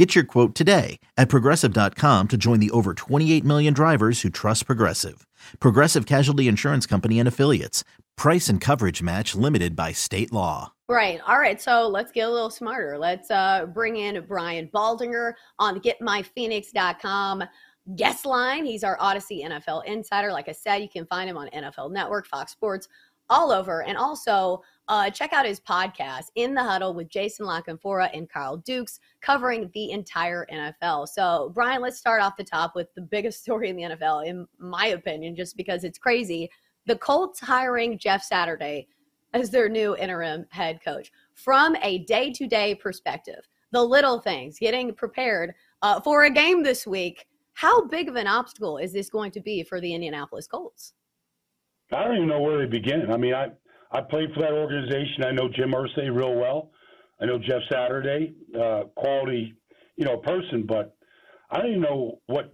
Get your quote today at progressive.com to join the over 28 million drivers who trust Progressive. Progressive Casualty Insurance Company and Affiliates. Price and coverage match limited by state law. Right. All right. So let's get a little smarter. Let's uh, bring in Brian Baldinger on getmyphoenix.com guest line. He's our Audacy NFL insider. Like I said, you can find him on NFL Network, Fox Sports, all over. And also uh, check out his podcast, In the Huddle, with Jason La Canfora and Kyle Dukes, covering the entire NFL. So, Brian, let's start off the top with the biggest story in the NFL, in my opinion, just because it's crazy. The Colts hiring Jeff Saturday as their new interim head coach. From a day to day perspective, the little things, getting prepared uh, for a game this week, how big of an obstacle is this going to be for the Indianapolis Colts? I don't even know where to begin. I mean, I I played for that organization. I know Jim Irsay real well. I know Jeff Saturday, uh, quality, you know, person. But I don't even know what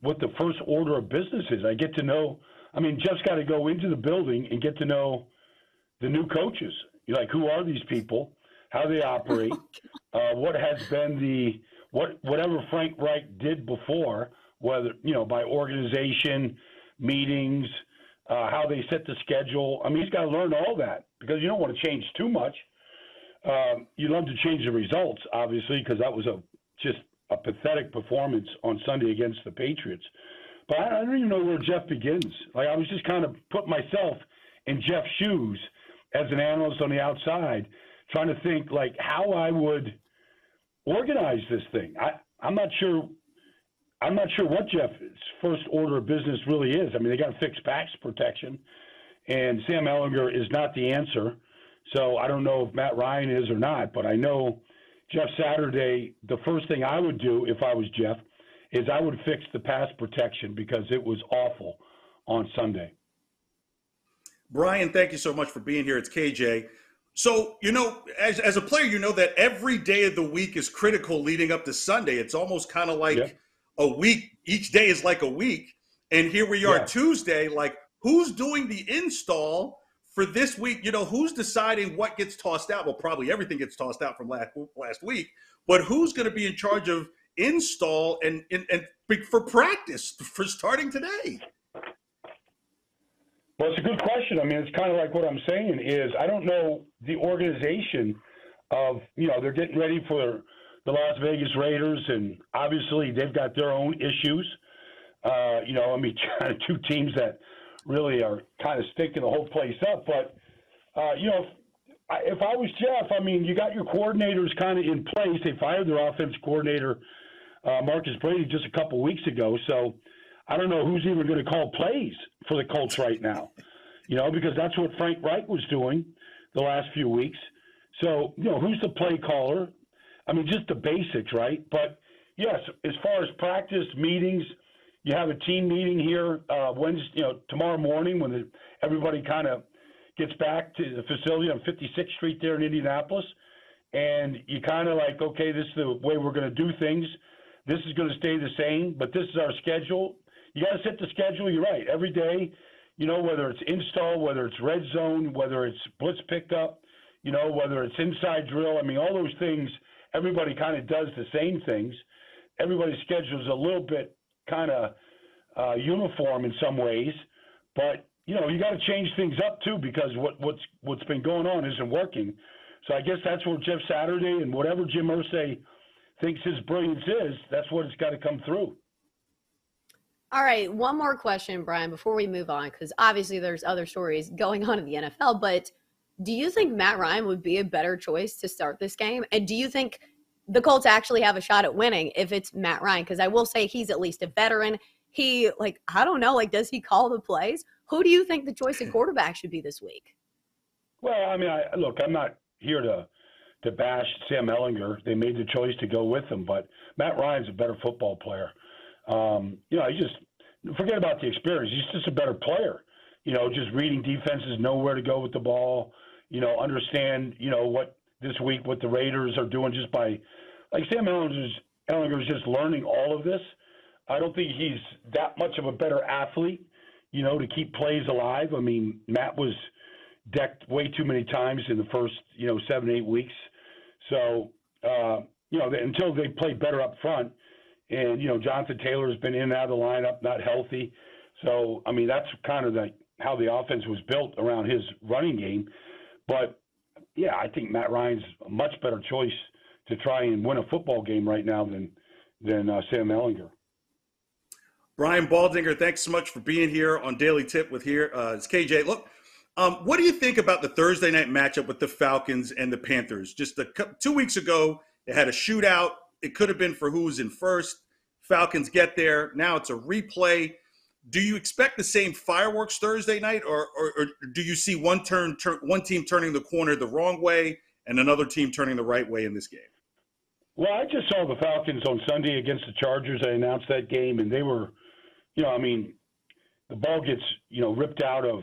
what the first order of business is. I get to know. I mean, Jeff's got to go into the building and get to know the new coaches. You're like, who are these people? How they operate? uh, what has been the what whatever Frank Reich did before, whether you know by organization, meetings, uh, how they set the schedule. I mean, he's got to learn all that because you don't want to change too much. Um, you love to change the results, obviously, because that was a just a pathetic performance on Sunday against the Patriots. But I, I don't even know where Jeff begins. Like I was just kind of put myself in Jeff's shoes as an analyst on the outside, trying to think like how I would organize this thing. I, I'm not sure I'm not sure what Jeff's first order of business really is. I mean, they got to fix pass protection, and Sam Ehlinger is not the answer. So I don't know if Matt Ryan is or not, but I know Jeff Saturday. The first thing I would do if I was Jeff is I would fix the pass protection because it was awful on Sunday. Brian, thank you so much for being here. It's KJ. So, you know, as, as a player, you know that every day of the week is critical leading up to Sunday. It's almost kind of like. A week. Each day is like a week. And here we are yeah. Tuesday. Like, who's doing the install for this week? You know, who's deciding what gets tossed out? Well, probably everything gets tossed out from last last week. But who's going to be in charge of install and, and and for practice for starting today? Well, it's a good question. I mean, it's kind of like what I'm saying is I don't know the organization of you know they're getting ready for the Las Vegas Raiders, and obviously they've got their own issues. Uh, you know, I mean, kind of two teams that really are kind of sticking the whole place up. But uh, you know, if I, if I was Jeff, I mean, you got your coordinators kind of in place. They fired their offense coordinator, uh, Marcus Brady, just a couple weeks ago. So I don't know who's even going to call plays for the Colts right now. You know, because that's what Frank Reich was doing the last few weeks. So, you know, who's the play caller? I mean, just the basics, right? But yes, as far as practice meetings, you have a team meeting here uh, Wednesday, you know, tomorrow morning when the, everybody kind of gets back to the facility on 56th Street there in Indianapolis, and you kind of like, okay, this is the way we're going to do things. This is going to stay the same, but this is our schedule. You got to set the schedule. You're right. Every day, you know, whether it's install, whether it's red zone, whether it's blitz pickup, you know, whether it's inside drill. I mean, all those things – everybody kind of does the same things. Everybody's schedule is a little bit kind of uh, uniform in some ways, but you know you got to change things up too because what what's what's been going on isn't working. So I guess that's where Jeff Saturday and whatever Jim Irsay thinks his brilliance is, that's what it's got to come through. All right, one more question, Brian, before we move on, because obviously there's other stories going on in the NFL, but do you think Matt Ryan would be a better choice to start this game? And do you think the Colts actually have a shot at winning if it's Matt Ryan? Because I will say he's at least a veteran. He, like, I don't know, like, does he call the plays? Who do you think the choice of quarterback should be this week? Well, I mean, I, look, I'm not here to to bash Sam Ehlinger. They made the choice to go with him, but Matt Ryan's a better football player. Um, you know, he just forget about the experience. He's just a better player. you know, just reading defenses, know where to go with the ball, you know, understand, you know, what this week, what the Raiders are doing just by, like Sam Ehlinger's, Ehlinger's just learning all of this. I don't think he's that much of a better athlete, you know, to keep plays alive. I mean, Matt was decked way too many times in the first, you know, seven, eight weeks. So, uh, you know, until they play better up front, and, you know, Jonathan Taylor has been in and out of the lineup, not healthy. So, I mean, that's kind of the, how the offense was built around his running game. But, yeah, I think Matt Ryan's a much better choice to try and win a football game right now than, than uh, Sam Ehlinger. Brian Baldinger, thanks so much for being here on Daily Tip with here. Uh, it's KJ. Look, um, what do you think about the Thursday night matchup with the Falcons and the Panthers? Just a, two weeks ago, it had a shootout. It could have been for who's in first. Falcons get there. Now it's a replay. Do you expect the same fireworks Thursday night, or, or, or do you see one turn, turn, one team turning the corner the wrong way and another team turning the right way in this game? Well, I just saw the Falcons on Sunday against the Chargers. I announced that game, and they were, you know, I mean, the ball gets, you know, ripped out of,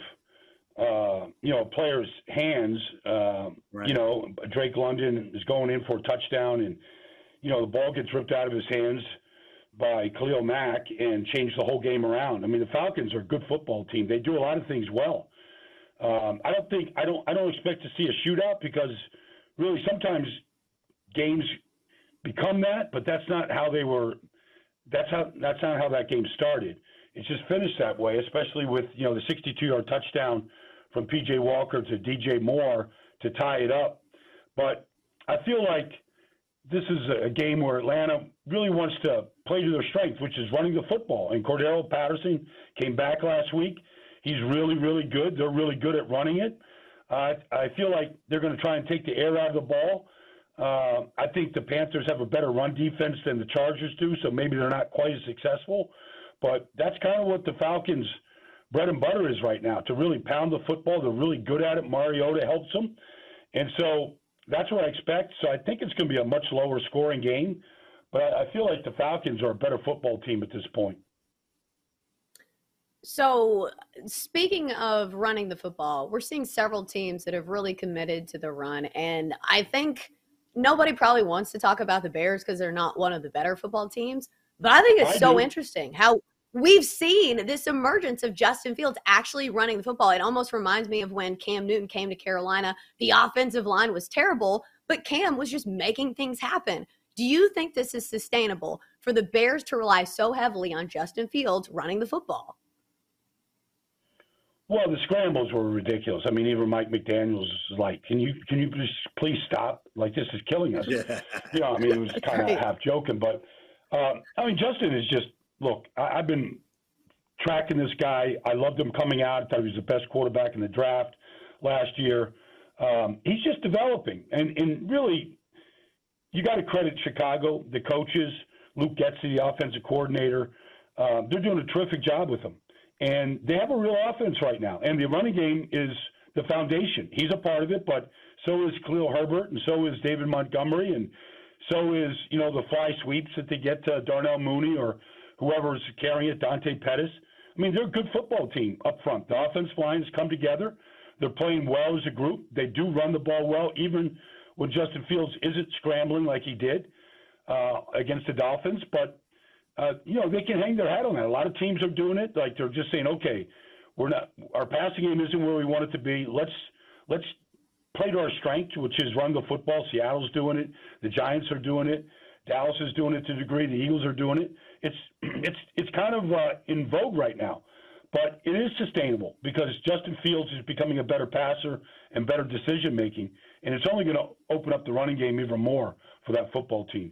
uh, you know, a player's hands. Uh, right. You know, Drake London is going in for a touchdown, and you know, the ball gets ripped out of his hands by Khalil Mack and change the whole game around. I mean, the Falcons are a good football team. They do a lot of things well. Um, I don't think I don't I don't expect to see a shootout because really sometimes games become that, but that's not how they were. That's how that's not how that game started. It's just finished that way, especially with you know the 62-yard touchdown from P.J. Walker to D.J. Moore to tie it up. But I feel like this is a game where Atlanta really wants to play to their strength, which is running the football. And Cordarrelle Patterson came back last week. He's really, really good. They're really good at running it. Uh, I feel like they're going to try and take the air out of the ball. Uh, I think the Panthers have a better run defense than the Chargers do, so maybe they're not quite as successful. But that's kind of what the Falcons' bread and butter is right now to really pound the football. They're really good at it. Mariota helps them. And so that's what I expect. So I think it's going to be a much lower scoring game, but I feel like the Falcons are a better football team at this point. So, speaking of running the football, we're seeing several teams that have really committed to the run. And I think nobody probably wants to talk about the Bears because they're not one of the better football teams. But I think it's I so do. interesting how we've seen this emergence of Justin Fields actually running the football. It almost reminds me of when Cam Newton came to Carolina. The offensive line was terrible, but Cam was just making things happen. Do you think this is sustainable for the Bears to rely so heavily on Justin Fields running the football? Well, the scrambles were ridiculous. I mean, even Mike McDaniel's was like, "Can you can you please please stop? Like this is killing us." Yeah. You know, I mean, it was kind of half joking, but uh, I mean, Justin is just look, I, have been tracking this guy. I loved him coming out. I thought he was the best quarterback in the draft last year. Um, he's just developing, and and really, you got to credit Chicago, the coaches, Luke Getsy, the offensive coordinator. Uh, they're doing a terrific job with him, and they have a real offense right now. And the running game is the foundation. He's a part of it, but so is Khalil Herbert, and so is David Montgomery, and so is you know the fly sweeps that they get to Darnell Mooney or whoever's carrying it, Dante Pettis. I mean, they're a good football team up front. The offensive lines come together. They're playing well as a group. They do run the ball well, even when Justin Fields isn't scrambling like he did uh, against the Dolphins. But uh, you know, they can hang their hat on that. A lot of teams are doing it. Like they're just saying, okay, we're not our passing game isn't where we want it to be. Let's let's play to our strength, which is run the football. Seattle's doing it. The Giants are doing it. Dallas is doing it to a degree. The Eagles are doing it. It's it's it's kind of uh, in vogue right now, but it is sustainable because Justin Fields is becoming a better passer and better decision making, and it's only going to open up the running game even more for that football team.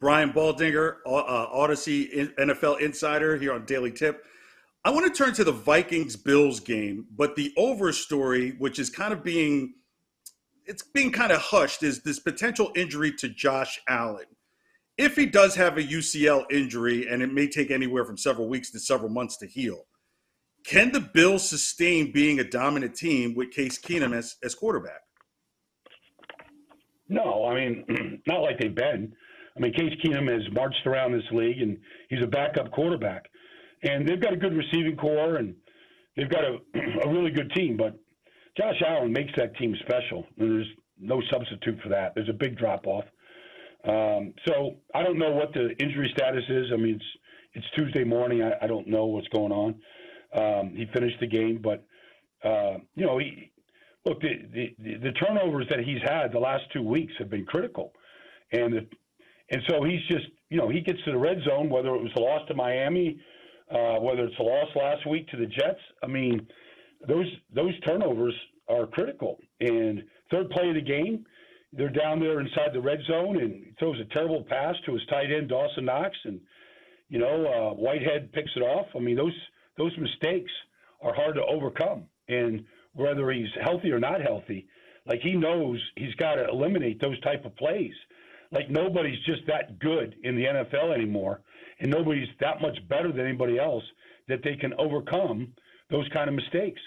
Brian Baldinger, uh, Audacy NFL Insider here on Daily Tip. I want to turn to the Vikings Bills game, but the over story, which is kind of being it's being kind of hushed, is this potential injury to Josh Allen. If he does have a UCL injury, and it may take anywhere from several weeks to several months to heal, can the Bills sustain being a dominant team with Case Keenum as, as quarterback? No, I mean, not like they've been. I mean, Case Keenum has marched around this league, and he's a backup quarterback. And they've got a good receiving corps, and they've got a, a really good team. But Josh Allen makes that team special. And there's no substitute for that. There's a big drop off. Um, so I don't know what the injury status is. I mean, it's it's Tuesday morning. I, I don't know what's going on. Um, he finished the game, but uh, you know, he, look, the, the the turnovers that he's had the last two weeks have been critical, and the, and so he's just you know he gets to the red zone, whether it was a loss to Miami, uh, whether it's a loss last week to the Jets. I mean, those those turnovers are critical. And third play of the game, they're down there inside the red zone and throws a terrible pass to his tight end Dawson Knox, and you know uh, Whitehead picks it off. I mean those those mistakes are hard to overcome, and whether he's healthy or not healthy, like he knows he's got to eliminate those type of plays. Like nobody's just that good in the NFL anymore, and nobody's that much better than anybody else that they can overcome those kind of mistakes.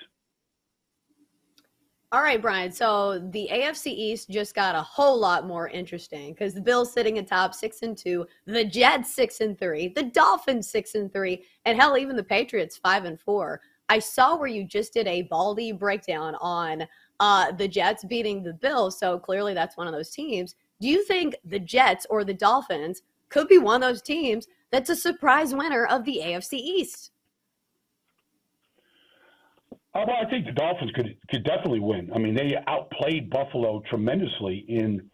All right, Brian. So the AFC East just got a whole lot more interesting because the Bills sitting atop six and two, the Jets six and three, the Dolphins six and three, and hell, even the Patriots five and four. I saw where you just did a Baldy breakdown on uh, the Jets beating the Bills. So clearly, that's one of those teams. Do you think the Jets or the Dolphins could be one of those teams that's a surprise winner of the AFC East? Uh, well, I think the Dolphins could could definitely win. I mean, they outplayed Buffalo tremendously in,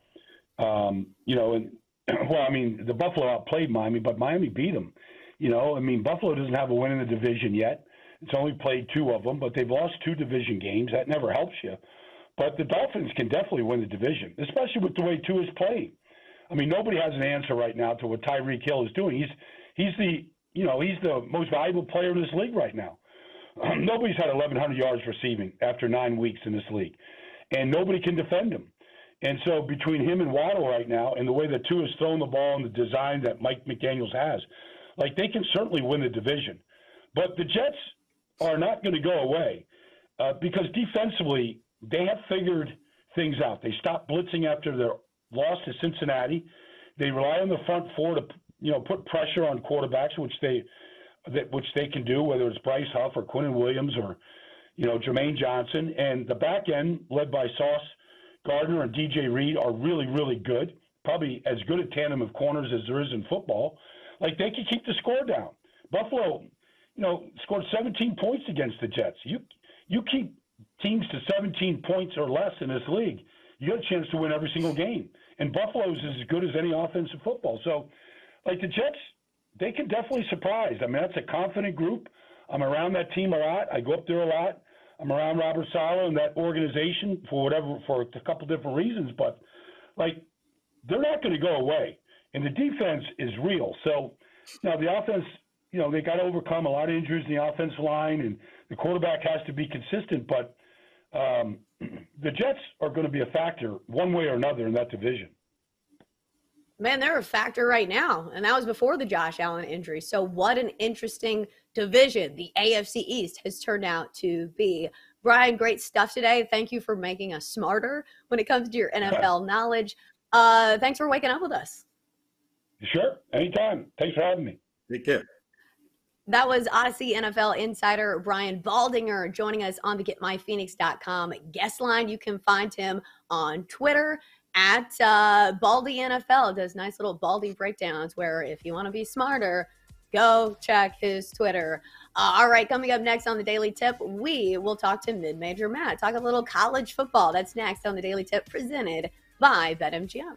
um, you know, and well, I mean, the Buffalo outplayed Miami, but Miami beat them. You know, I mean, Buffalo doesn't have a win in the division yet. It's only played two of them, but they've lost two division games. That never helps you. But the Dolphins can definitely win the division, especially with the way Tua is playing. I mean, nobody has an answer right now to what Tyreek Hill is doing. He's he's the you know he's the most valuable player in this league right now. Nobody's had 1,100 yards receiving after nine weeks in this league, and nobody can defend him. And so between him and Waddle right now, and the way that Tua is throwing the ball and the design that Mike McDaniel's has, like they can certainly win the division. But the Jets are not going to go away uh, because defensively they have figured things out. They stopped blitzing after their loss to Cincinnati. They rely on the front four to you know put pressure on quarterbacks, which they that which they can do, whether it's Bryce Huff or Quinnen Williams or you know Jermaine Johnson, and the back end led by Sauce Gardner and DJ Reed are really really good. Probably as good a tandem of corners as there is in football. Like they can keep the score down. Buffalo, you know, scored 17 points against the Jets. You you keep teams to 17 points or less in this league, you got a chance to win every single game. And Buffalo's as good as any offense in football. So, like the Jets, they can definitely surprise. I mean, that's a confident group. I'm around that team a lot. I go up there a lot. I'm around Robert Saleh and that organization for whatever for a couple different reasons, but like they're not going to go away. And the defense is real. So now the offense, you know, they got to overcome a lot of injuries in the offensive line, and the quarterback has to be consistent. But um, the Jets are going to be a factor one way or another in that division man, they're a factor right now. And that was before the Josh Allen injury. So, what an interesting division the AFC East has turned out to be. Brian, great stuff today. Thank you for making us smarter when it comes to your NFL knowledge. Uh, thanks for waking up with us. Sure. Anytime. Thanks for having me. Take care. That was Audacy NFL insider Brian Baldinger joining us on the GetMyPhoenix.com guest line. You can find him on Twitter at uh, Baldy NFL does nice little Baldy breakdowns where if you want to be smarter, go check his Twitter. Uh, all right, coming up next on the Daily Tip, we will talk to Mid Major Matt, talk a little college football. That's next on the Daily Tip presented by BetMGM.